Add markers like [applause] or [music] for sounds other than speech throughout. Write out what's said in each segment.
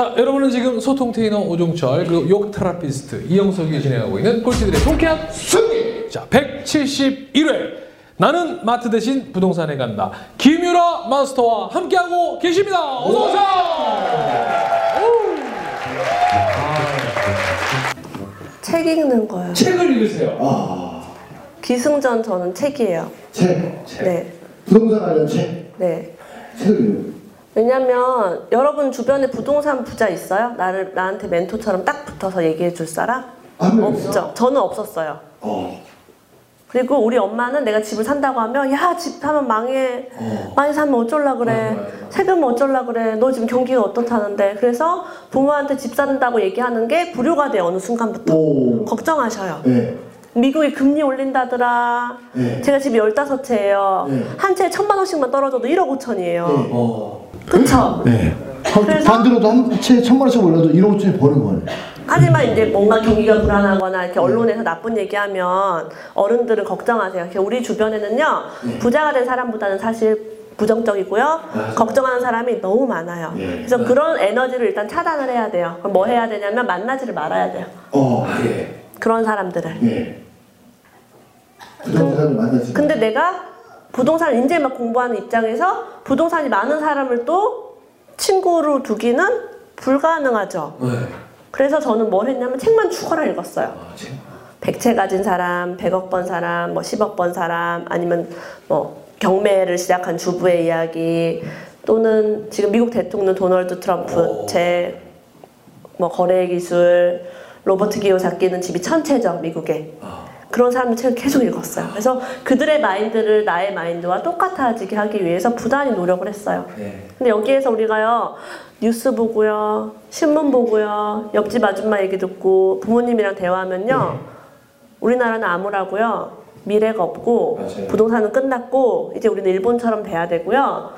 자, 여러분은 지금 소통 테이너 오종철 그리고 욕 테라피스트 이영석이 진행하고 있는 꼴찌들의 통쾌한 승리. 자, 171회 나는 마트 대신 부동산에 간다. 김유라 마스터와 함께하고 계십니다. 어서 오세요. 책 읽는 거요. 책을 읽으세요. 아, 기승전 저는 책이에요. 책, 책. 네, 부동산 관련 책. 네. 책을 읽는. 왜냐면 여러분 주변에 부동산 부자 있어요? 나를 나한테 멘토처럼 딱 붙어서 얘기해 줄 사람? 한명 있어? 없죠. 저는 없었어요. 어. 그리고 우리 엄마는 내가 집을 산다고 하면 야 집 사면 망해 어. 많이 사면 어쩔라 그래. 세금 어쩔라 그래 너 지금 경기가 어떻다는데 그래서 부모한테 집 산다고 얘기하는 게 불효가 돼 어느 순간부터 오. 걱정하셔요 네. 미국이 금리 올린다더라 네. 제가 집이 15채예요 네. 한 채에 천만 원씩만 떨어져도 1억 5천이에요 어. 그쵸? 네. 그래서- 반대로도 한채 천만 원씩 올려도 1억 5천이 버는 거네. 하지만 이제 뭔가 경기가 불안하거나 이렇게 언론에서 나쁜 얘기하면 어른들은 걱정하세요. 우리 주변에는요 부자가 된 사람보다는 사실 부정적이고요 걱정하는 사람이 너무 많아요. 네. 그래서 그런 에너지를 일단 차단을 해야 돼요. 그럼 뭐 해야 되냐면 만나지를 말아야 돼요. 어, 예. 그런 사람들을. 예. 부동산을 만나지. 근데 내가 부동산 이제 막 공부하는 입장에서 부동산이 많은 사람을 또 친구로 두기는 불가능하죠. 네. 그래서 저는 뭘 했냐면 책만 죽어라 읽었어요. 아, 책. 100채 가진 사람, 100억 번 사람, 뭐 10억 번 사람, 아니면 뭐 경매를 시작한 주부의 이야기, 또는 지금 미국 대통령 도널드 트럼프 오. 책, 뭐 거래 기술, 로버트 기요사키는 집이 천 채죠 미국에. 아. 그런 사람들 책을 계속 읽었어요. 그래서 그들의 마인드를 나의 마인드와 똑같아지게 하기 위해서 부단히 노력을 했어요. 네. 근데 여기에서 우리가요 뉴스 보고요 신문 보고요 옆집 아줌마 얘기 듣고 부모님이랑 대화하면요 우리나라는 암울하고요 미래가 없고 맞아요. 부동산은 끝났고 이제 우리는 일본처럼 돼야 되고요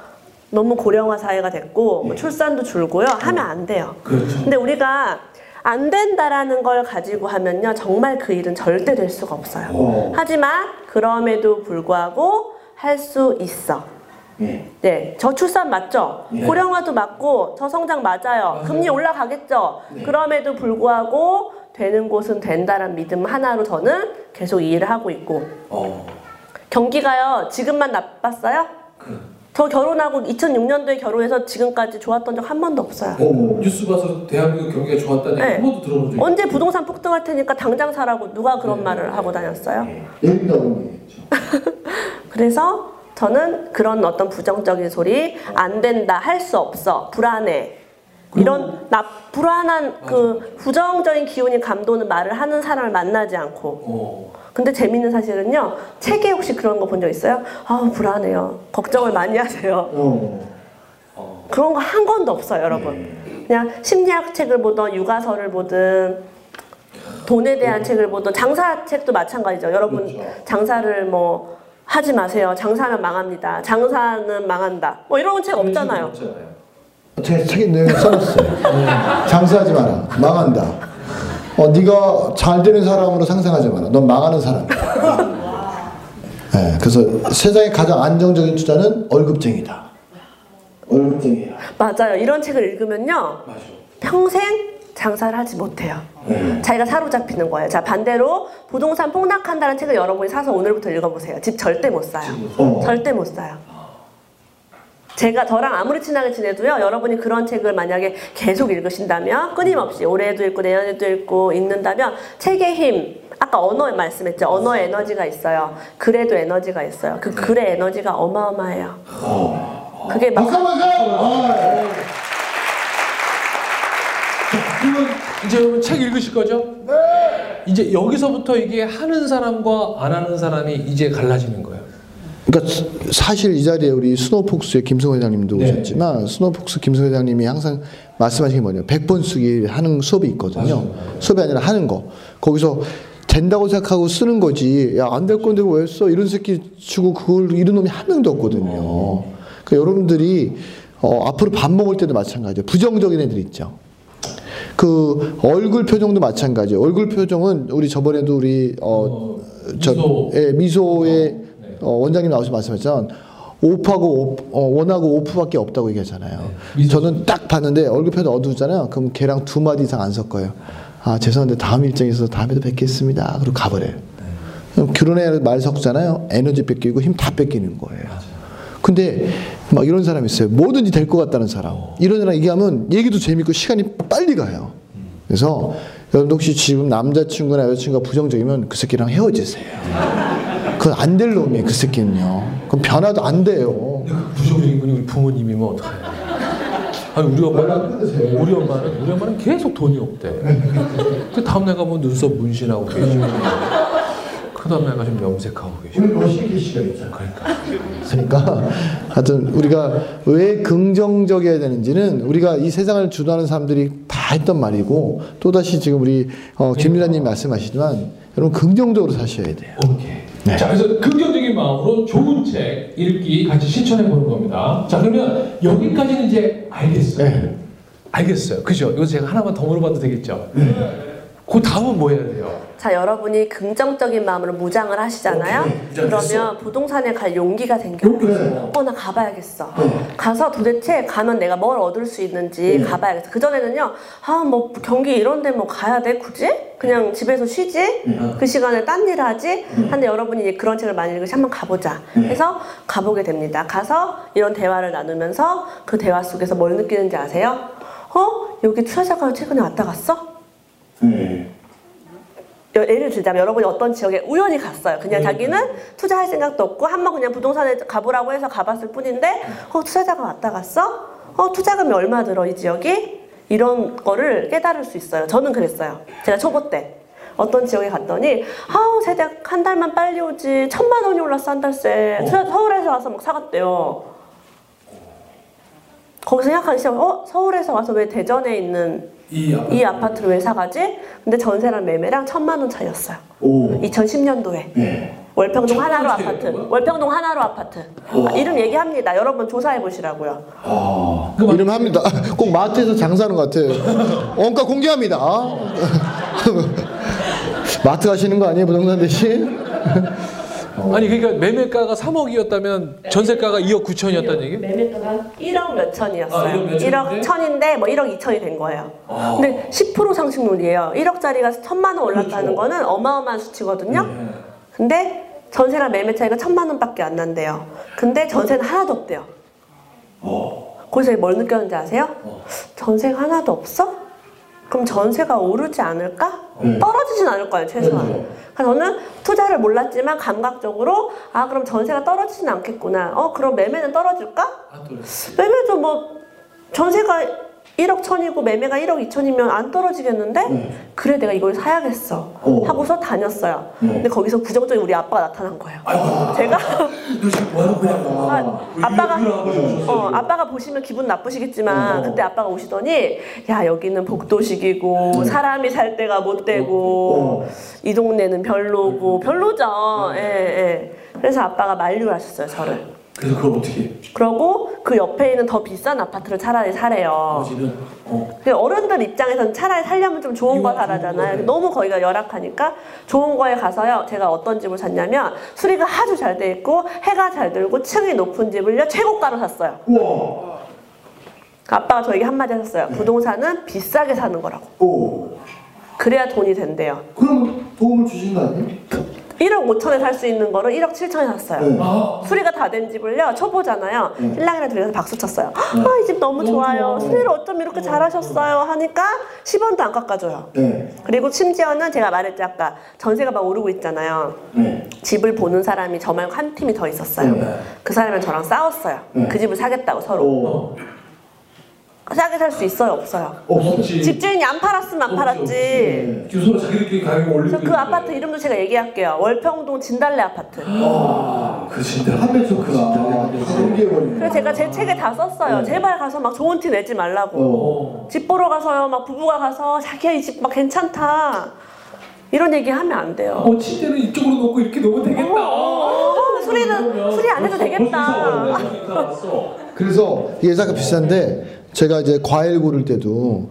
너무 고령화 사회가 됐고 뭐 출산도 줄고요 하면 안 돼요 그렇죠. 근데 우리가 안 된다라는 걸 가지고 하면요 정말 그 일은 절대 될 수가 없어요 어. 하지만 그럼에도 불구하고 할 수 있어 예. 네, 저출산 맞죠? 예. 고령화도 맞고 저성장 맞아요. 금리 올라가겠죠? 네. 그럼에도 불구하고 되는 곳은 된다는 믿음 하나로 저는 계속 이 일을 하고 있고 어. 경기가요 지금만 나빴어요? 그 저 결혼하고 2006년도에 결혼해서 지금까지 좋았던 적 한 번도 없어요. 오. 뉴스 봐서 대한민국 경기가 좋았다는 네. 한 번도 들어본 적이 언제 부동산 폭등할 테니까 당장 사라고 누가 그런 네. 말을 하고 다녔어요? 예민다고 얘기했죠. [laughs] 그래서 저는 그런 어떤 부정적인 소리 안 된다 할 수 없어 불안해 이런 나 불안한 그 부정적인 기운이 감도는 말을 하는 사람을 만나지 않고 어. 근데 재밌는 사실은요 책에 혹시 그런 거 본 적 있어요? 아 불안해요 걱정을 많이 하세요 어. 어. 그런 거한 권도 없어요 여러분 그냥 심리학 책을 보든 육아서를 보든 돈에 대한 책을 보든 장사 책도 마찬가지죠 여러분 그렇죠. 장사를 뭐 하지 마세요 장사하면 망합니다 장사는 망한다 뭐 이런 책 없잖아요 없잖아요. 제 책에 내가 써놨어요. 장사하지 마라. 망한다. 어, 네가 잘 되는 사람으로 상상하지 마라. 넌 망하는 사람이야. 네, 그래서 세상에 가장 안정적인 투자는 월급쟁이다. 월급쟁이야. 맞아요 이런 책을 읽으면요 맞아. 평생 장사를 하지 못해요 자기가 사로잡히는 거예요 자 반대로 부동산 폭락한다는 책을 여러분이 사서 오늘부터 읽어보세요 집 절대 못 사요 어. 절대 못 사요. 제가 저랑 아무리 친하게 지내도요, 여러분이 그런 책을 만약에 계속 읽으신다면, 끊임없이 올해도 읽고 내년에도 읽고 읽는다면, 책의 힘, 아까 언어 말씀했죠. 언어의 에너지가 있어요. 글에도 에너지가 있어요. 그 글의 에너지가 어마어마해요. 그게 막, 박수 한번 주세요. 아, 그러면 이제 여러분 책 읽으실 거죠? 네. 이제 여기서부터 이게 하는 사람과 안 하는 사람이 이제 갈라지는 거예요. 그러니까 사실 이 자리에 우리 스노폭스의 김승호 회장님도 네. 오셨지만 스노폭스 김승호 회장님이 항상 말씀하시는 게 뭐냐면 100번 쓰기 하는 수업이 있거든요. 맞아요. 수업이 아니라 하는 거. 거기서 된다고 생각하고 쓰는 거지. 야, 안 될 건데 왜 써? 이런 새끼 치고 그걸 이룬 놈이 한 명도 없거든요. 그러니까 여러분들이 어, 앞으로 밥 먹을 때도 마찬가지예요. 부정적인 애들 있죠. 그 얼굴 표정도 마찬가지예요. 얼굴 표정은 우리 저번에도 우리 어, 어, 저 미소. 예, 미소의 네. 어, 원장님 나오셔서 말씀하셨지만 오프하고 오, 어, 원하고 오프밖에 없다고 얘기하잖아요. 저는 딱 봤는데 얼굴편이 어두웠잖아요. 그럼 걔랑 두 마디 이상 안 섞어요. 아 죄송한데 다음 일정에서 다음에도 뵙겠습니다. 그리고 가버려요. 그럼 결혼해 말 섞잖아요. 에너지 뺏기고 힘 다 뺏기는 거예요. 근데 막 이런 사람 있어요. 뭐든지 될 것 같다는 사람. 이런 사람 얘기하면 얘기도 재밌고 시간이 빨리 가요. 그래서 여러분 혹시 지금 남자친구나 여자친구가 부정적이면 그 새끼랑 헤어지세요. 그건 안 될 놈이에요. 그 새끼는요. 그럼 변화도 안 돼요. 부정적인 분이 우리 부모님이면 어떡해. 아니 우리 엄마는 우리 엄마는 우리 엄마는 계속 돈이 없대. 그 다음 날 가면 눈썹 문신하고 계시고 그 다음 날 가시면 염색하고 계시고. 있잖아. 그러니까 그러니까 하여튼 우리가 왜 긍정적이어야 되는지는 우리가 이 세상을 주도하는 사람들이 다 했던 말이고 또 다시 지금 우리 어, 김유라님 말씀하시지만 여러분 긍정적으로 사셔야 돼요. 오케이. 자, 그래서 긍정적인 마음으로 좋은 책 읽기 같이 실천해 보는 겁니다. 자, 그러면 여기까지는 이제 알겠어요. 네. 알겠어요. 그죠? 이거 제가 하나만 더 물어봐도 되겠죠? 그 다음은 뭐 해야 돼요? 자, 여러분이 긍정적인 마음으로 무장을 하시잖아요. 그러면 부동산에 갈 용기가 생겨요. 어, 나 가봐야겠어. 가서 도대체 가면 내가 뭘 얻을 수 있는지 가봐야겠어. 그전에는요, 아, 뭐, 경기 이런데 뭐 가야 돼? 굳이? 그냥 집에서 쉬지? 그 시간에 딴 일 하지? 근데 여러분이 이제 그런 책을 많이 읽으시 한번 가보자. 해서 가보게 됩니다. 가서 이런 대화를 나누면서 그 대화 속에서 뭘 느끼는지 아세요? 어? 여기 투자자가 최근에 왔다 갔어? 여- 예를 들자면 여러분이 어떤 지역에 우연히 갔어요. 그냥 자기는 투자할 생각도 없고 한번 그냥 부동산에 가보라고 해서 가봤을 뿐인데 어 투자자가 왔다 갔어? 어 투자금이 얼마 들어 이 지역이? 이런 거를 깨달을 수 있어요. 저는 그랬어요. 제가 초보 때. 어떤 지역에 갔더니 아우 세대 한 달만 빨리 오지 천만 원이 올랐어 한 달새 투자- 서울에서 와서 막 사갔대요. 거기서 생각하기 시작. 어 서울에서 와서 왜 대전에 있는 이이 아파트를 왜 사가지? 근데 전세랑 매매랑 천만 원 차이였어요. 2010년도에. 월평동 천만 하나로 아파트. 월평동 하나로 아파트. 아, 이름 얘기합니다. 여러분 조사해 보시라고요. 이름 합니다. [laughs] 꼭 마트에서 장사하는 것 같아요. 원가 공개합니다. [laughs] 마트 가시는 거 아니에요 부동산 대신? [laughs] 아니 그러니까 매매가가 3억이었다면 전세가가 2억 9천이었다는 얘기? 매매가가 1억 몇 천이었어요. 아, 1억 몇 1억 천인데? 뭐 1억 2천이 된 거예요. 근데 10% 상승률이에요. 1억짜리가 천만 원 올랐다는 거는 어마어마한 수치거든요. 근데 전세랑 매매 차이가 천만 원밖에 안 난대요. 근데 전세는 하나도 없대요. 거기서 뭘 느꼈는지 아세요? 전세가 하나도 없어? 그럼 전세가 오르지 않을까? 떨어지진 않을 거예요, 최소한. 그래서 저는 투자를 몰랐지만 감각적으로 아 그럼 전세가 떨어지진 않겠구나. 어 그럼 매매는 떨어질까? 매매도 뭐 전세가 1억 천이고 매매가 1억 2천이면 안 떨어지겠는데? 그래 내가 이걸 사야겠어. 하고서 다녔어요. 근데 거기서 부정적인 우리 아빠가 나타난 거예요. 제가 아, 아빠가 어, 아빠가 보시면 기분 나쁘시겠지만 그때 아빠가 오시더니 야 여기는 복도식이고 사람이 살 데가 못 되고 이 동네는 별로고 별로죠. 예, 예. 그래서 아빠가 만류를 하셨어요 저를. 그래서 그걸 어떻게 그러고 그 옆에 있는 더 비싼 아파트를 차라리 사래요. 아버지는 어 어른들 입장에서는 차라리 살려면 좀 좋은 거 사라잖아요. 너무 거기가 열악하니까 좋은 거에 가서요. 제가 어떤 집을 샀냐면 수리가 아주 잘 돼 있고 해가 잘 들고 층이 높은 집을요 최고가로 샀어요. 우와 아빠가 저에게 한마디 하셨어요. 부동산은 비싸게 사는 거라고. 오 그래야 돈이 된대요. 그럼 도움을 주신 거 아니에요? 1억 5천에 살 수 있는 거를 1억 7천에 샀어요. 네. 아, 수리가 다 된 집을요. 초보잖아요. 신랑이랑 둘이서 박수 쳤어요. 아이 집 너무 좋아요. 수리를 어쩜 이렇게 잘하셨어요? 하니까 10원도 안 깎아줘요. 네. 그리고 심지어는 제가 말했죠. 아까 전세가 막 오르고 있잖아요. 네. 집을 보는 사람이 저 말고 한 팀이 더 있었어요. 네. 그 사람이랑 저랑 싸웠어요. 네. 그 집을 사겠다고 서로. 오 싸게 살 수 있어요 없어요 없었지. 집주인이 안 팔았으면 안 팔았지 지금 서로 자기들끼리 가격을 올리고 그래서 그 아파트 이름도 제가 얘기할게요 월평동 진달래 아파트 그 진짜 한매초크가 공개해버리네 그래서 제가 제 책에 다 썼어요. 제발 가서 막 좋은 티 내지 말라고. 어. 집 보러 가서요. 막 부부가 가서 자기야 이 집 막 괜찮다. 이런 얘기 하면 안 돼요. 어, 침대는 이쪽으로 놓고 이렇게 놓으면 되겠다. 어, 수리는 수리 안 해도 되겠다. 그래서 이게 잠깐 비싼데 제가 이제 과일 고를 때도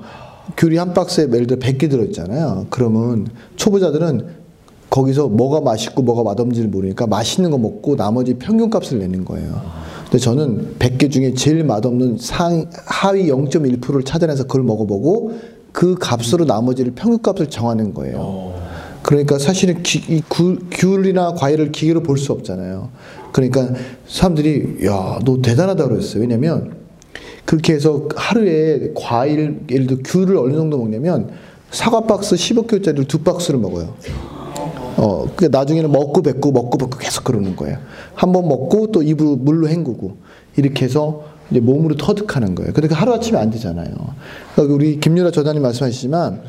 귤이 한 박스에 예를 들어 100개 들어있잖아요. 그러면 초보자들은 거기서 뭐가 맛있고 뭐가 맛없는지를 모르니까 맛있는 거 먹고 나머지 평균 값을 내는 거예요. 근데 저는 100개 중에 제일 맛없는 상 하위 0.1%를 찾아내서 그걸 먹어보고 그 값으로 나머지를 평균 값을 정하는 거예요. 그러니까 사실은 기, 이 구, 귤이나 과일을 기계로 볼 수 없잖아요. 그러니까 사람들이 야 너 대단하다 그랬어요. 왜냐면 그렇게 해서 하루에 과일 예를 들어 귤을 어느 정도 먹냐면 사과 박스 15개짜리를 두 박스를 먹어요. 어, 그 나중에는 먹고 뱉고 먹고 뱉고 계속 그러는 거예요. 한 번 먹고 또 입으로 물로 헹구고 이렇게 해서 이제 몸으로 터득하는 거예요. 근데 그 하루 아침에 안 되잖아요. 그러니까 우리 김유라 저자님 말씀하시지만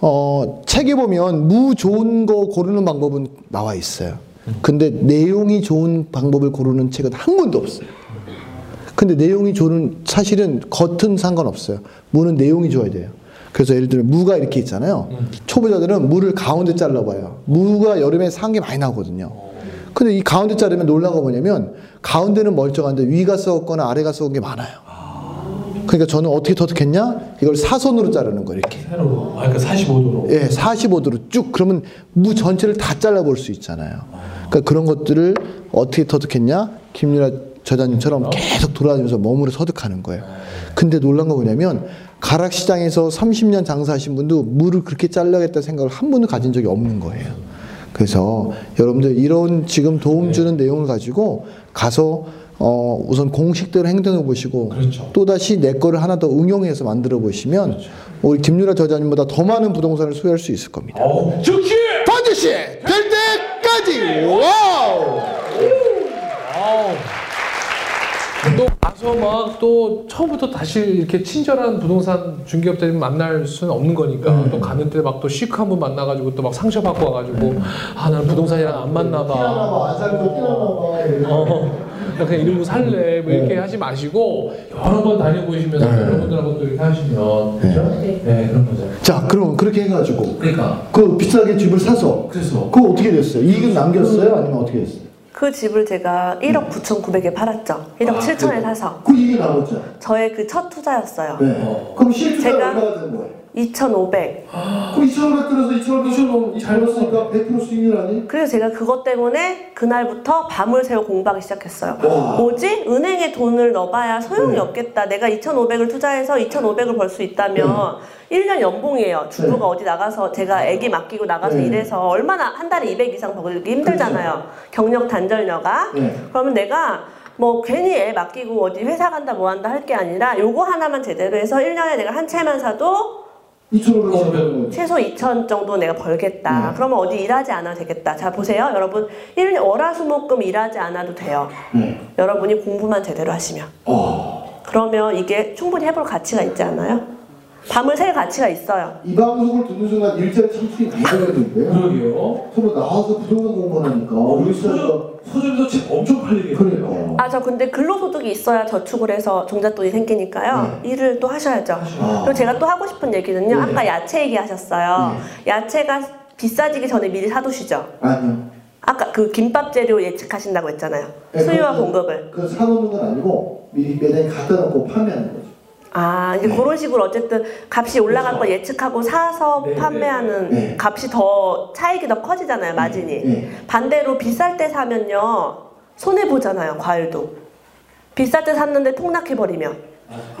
어, 책에 보면 무 좋은 거 고르는 방법은 나와 있어요. 근데 내용이 좋은 방법을 고르는 책은 한 권도 없어요. 근데 내용이 좋은 사실은 겉은 상관없어요. 무는 내용이 좋아야 돼요. 그래서 예를 들면 무가 이렇게 있잖아요. 초보자들은 무를 가운데 잘라봐요. 무가 여름에 산 게 많이 나오거든요. 근데 이 가운데 자르면 놀라운 거 뭐냐면 가운데는 멀쩡한데 위가 썩었거나 아래가 썩은 게 많아요. 그러니까 저는 어떻게 터득했냐? 이걸 사선으로 자르는 거예요. 이렇게. 세로로. 아, 그러니까 45도로. 예, 45도로 쭉 그러면 무 전체를 다 잘라 볼 수 있잖아요. 그러니까 그런 것들을 어떻게 터득했냐? 김유라 저자님처럼 계속 돌아다니면서 몸으로 터득하는 거예요. 근데 놀란 거 뭐냐면 가락 시장에서 30년 장사하신 분도 무를 그렇게 잘라야겠다 생각을 한 번도 가진 적이 없는 거예요. 그래서 여러분들 이런 지금 도움 주는 내용을 가지고 가서 어 우선 공식대로 행동해 보시고 그렇죠. 또 다시 내 거를 하나 더 응용해서 만들어 보시면 우리 김유라 저자님보다 더 많은 부동산을 소유할 수 있을 겁니다. 즉시! 반드시 될 때까지 와우. 또 가서 막 또 처음부터 다시 이렇게 친절한 부동산 중개업자님 만날 수는 없는 거니까 또 갔는데 막 또 시크한 분 만나가지고 또 막 상처 받고 와가지고 아 나는 부동산이랑 안 맞나 봐. 안 살고 피나나 봐. 어, 나 그냥 이러고 살래 뭐 이렇게 하지 마시고 여러 번 다녀보시면서 여러분들하고 또 이렇게 하시면 그죠? 네 그런 거죠. 자, 그럼 그렇게 해가지고 그러니까 그 비싸게 집을 사서 그래서 그거 어떻게 됐어요? 이익은 남겼어요? 아니면 어떻게 됐어요? 그 집을 제가 1억 9,900에 팔았죠. 1억 7천에 사서. 그 이익이 남았죠. 저의 그 첫 투자였어요. 네. 그럼 실투자 제가- 얼마가 되는 거예요? 2,500. 그럼 2,500 들어서 2,500잘 벌었으니까 100% 수익률 아니? 그래서 제가 그것 때문에 그날부터 밤을 새워 공부하기 시작했어요. 뭐지? 은행에 돈을 넣어봐야 소용이 네. 없겠다. 내가 2,500을 투자해서 2,500을 벌 수 있다면 1년 연봉이에요. 주부가 어디 나가서 제가 애기 맡기고 나가서 네. 일해서 얼마나 한 달에 200 이상 벌기 힘들잖아요. 경력 단절녀가. 네. 그러면 내가 뭐 괜히 애 맡기고 어디 회사 간다 뭐 한다 할 게 아니라 요거 하나만 제대로 해서 1년에 내가 한 채만 사도 2,500원 되는 거죠. 최소 2천 정도 내가 벌겠다. 네. 그러면 어디 일하지 않아도 되겠다. 자 보세요, 여러분. 1년 월화수목금 일하지 않아도 돼요. 네. 여러분이 공부만 제대로 하시면. 어. 그러면 이게 충분히 해볼 가치가 있지 않아요? 밤을 셀 가치가 있어요. 이 방송을 듣는 순간 일자리 창출이 많이 되겠는데요? 그러게요. 서로 나와서 부동산 공부하니까 우리 서점 서점에서 책 엄청 팔리겠네요. 그러니까. 아, 저 근데 근로소득이 있어야 저축을 해서 종잣돈이 생기니까요. 일을 또 하셔야죠. 그리고 제가 또 하고 싶은 얘기는요. 네. 아까 야채 얘기 하셨어요. 야채가 비싸지기 전에 미리 사두시죠. 아니요. 아까 그 김밥 재료 예측하신다고 했잖아요. 네, 수요와 그것은- 공급을. 그 사놓는 건 아니고 미리 매장에 갖다 놓고 판매하는 거죠. 아, 이제 그런 식으로 어쨌든 값이 올라갈 거 예측하고 사서 네, 판매하는 네. 값이 더 차익이 더 커지잖아요, 마진이. 네. 반대로 비쌀 때 사면요. 손해 보잖아요, 과일도. 비쌀 때 샀는데 폭락해 버리면.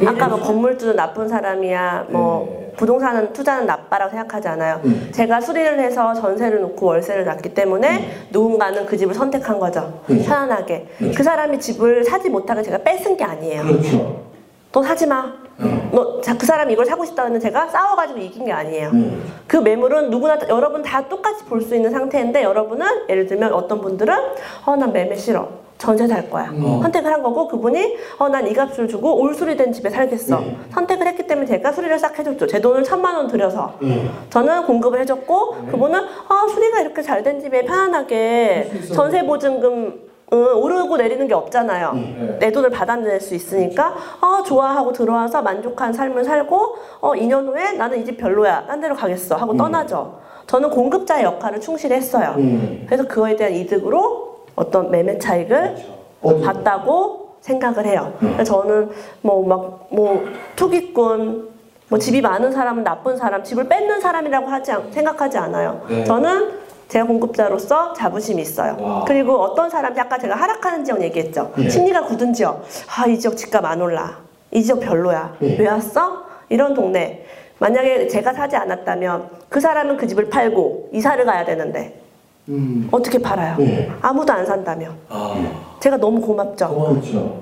아 까 뭐 건물주는 나쁜 사람이야, 뭐 네. 부동산은 투자는 나빠라고 생각하지 않아요. 네. 제가 수리를 해서 전세를 놓고 월세를 놨기 때문에 누군가는 그 집을 선택한 거죠. 네. 편안하게. 그 사람이 집을 사지 못하게 제가 뺏은 게 아니에요. 그렇죠. 너 사지 마. 너, 자, 그 사람이 이걸 사고 싶다는 제가 싸워가지고 이긴 게 아니에요. 네. 그 매물은 누구나, 다- 여러분 다 똑같이 볼 수 있는 상태인데, 여러분은, 예를 들면 어떤 분들은, 어, 난 매매 싫어. 전세 살 거야. 선택을 한 거고, 그분이, 어, 난 이 값을 주고 올 수리 된 집에 살겠어. 네. 선택을 했기 때문에 제가 수리를 싹 해줬죠. 제 돈을 천만 원 들여서. 네. 저는 공급을 해줬고, 그분은, 아, 수리가 이렇게 잘 된 집에 편안하게 전세 보증금, 응, 오르고 내리는 게 없잖아요. 네. 내 돈을 받아낼 수 있으니까 아 좋아하고 들어와서 만족한 삶을 살고 어 2년 후에 나는 이 집 별로야 딴 데로 가겠어 하고 떠나죠 저는 공급자의 역할을 충실히 했어요 음. 그래서 그거에 대한 이득으로 어떤 매매 차익을 어디? 봤다고 생각을 해요 그래서 저는 뭐막뭐 투기꾼 뭐 집이 많은 사람은 나쁜 사람 집을 뺏는 사람이라고 하지 않- 생각하지 않아요 네. 저는 제가 공급자로서 자부심이 있어요. 그리고 어떤 사람이 아까 제가 하락하는 지역 얘기했죠. 심리가 굳은 지역. 아, 이 지역 집값 안 올라. 이 지역 별로야. 네. 왜 왔어? 이런 동네. 만약에 제가 사지 않았다면 그 사람은 그 집을 팔고 이사를 가야 되는데 음. 어떻게 팔아요? 네. 아무도 안 산다면. 아, 제가 너무 고맙죠. 그렇죠.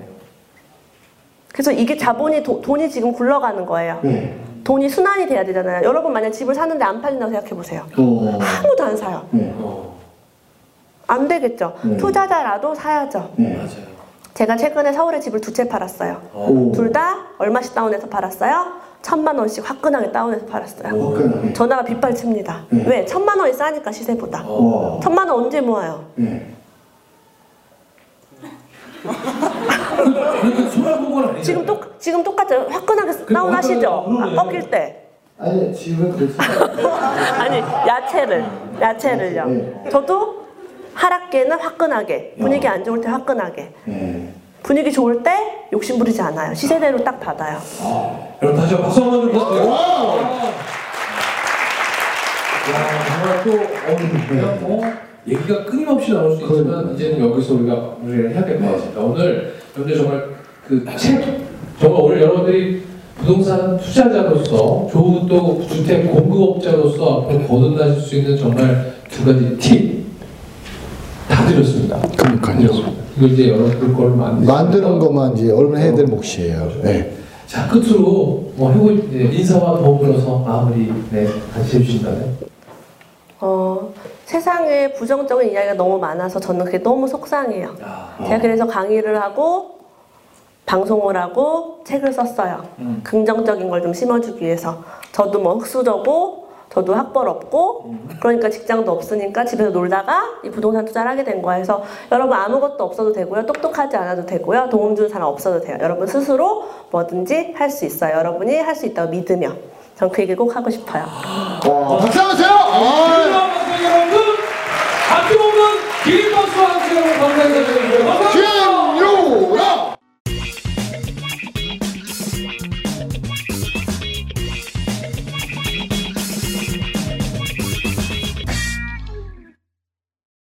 그래서 이게 자본이 도- 돈이 지금 굴러가는 거예요. 네. 돈이 순환이 돼야 되잖아요. 여러분 만약 집을 사는데 안 팔린다고 생각해 보세요. 어. 아무도 안 사요. 네. 어, 안 되겠죠. 네. 투자자라도 사야죠. 네. 맞아요. 제가 최근에 서울에 집을 두 채 팔았어요. 오. 둘다 얼마씩 다운해서 팔았어요? 천만 원씩 화끈하게 다운해서 팔았어요. 오. 전화가 빗발칩니다. 네. 왜? 천만 원이 싸니까 시세보다. 와. 천만 원 언제 모아요? 네. 지금 똑 지금 똑같죠. 화끈하게 그 다운하시죠. 아, 그러네. 꺾일 때. 아니 지금 그렇죠. [laughs] 아니 야채를 야채를요. 네. 저도 하락기에는 화끈하게 분위기 안 좋을 때 화끈하게 네. 분위기 좋을 때 욕심 부리지 않아요. 시세대로 딱 받아요. 여러분 다시 박수 한번 주세요. 야, 정말 또 어, 그냥 뭐 얘기가 끊임없이 나올 수 있지만 이제는 여기서 우리가 우리를 해야 될 것 같습니다. 오늘 여러분들 정말 그책 정말 오늘 여러분들이 부동산 투자자로서 좋은 또 주택 공급업자로서 앞으로 거듭나실 수 있는 정말 두 가지 팁 다 드렸습니다. 그러니까요. 이거 이제 여러분들 걸 만드는 것만 이제 여러분 해야 될 몫이에요. 네. 자 끝으로 뭐 해고 이제 인사와 더불어서 마무리 네 같이 해주신다면 어, 세상에 부정적인 이야기가 너무 많아서 저는 그게 너무 속상해요. 아, 제가 그래서 강의를 하고 방송을 하고 책을 썼어요. 음. 긍정적인 걸 좀 심어주기 위해서. 저도 뭐 흑수저고, 저도 학벌 없고, 그러니까 직장도 없으니까 집에서 놀다가 이 부동산 투자를 하게 된 거예요. 그래서 여러분 아무것도 없어도 되고요. 똑똑하지 않아도 되고요. 도움 주는 사람 없어도 돼요. 여러분 스스로 뭐든지 할 수 있어요. 여러분이 할 수 있다고 믿으며. 전 그 얘기를 꼭 하고 싶어요. 와, 박수 한번 주세요. 아, 여러분 아낌없는 기립박수와 함께 여러분 감사드립니다. 감사합니다. 김유라.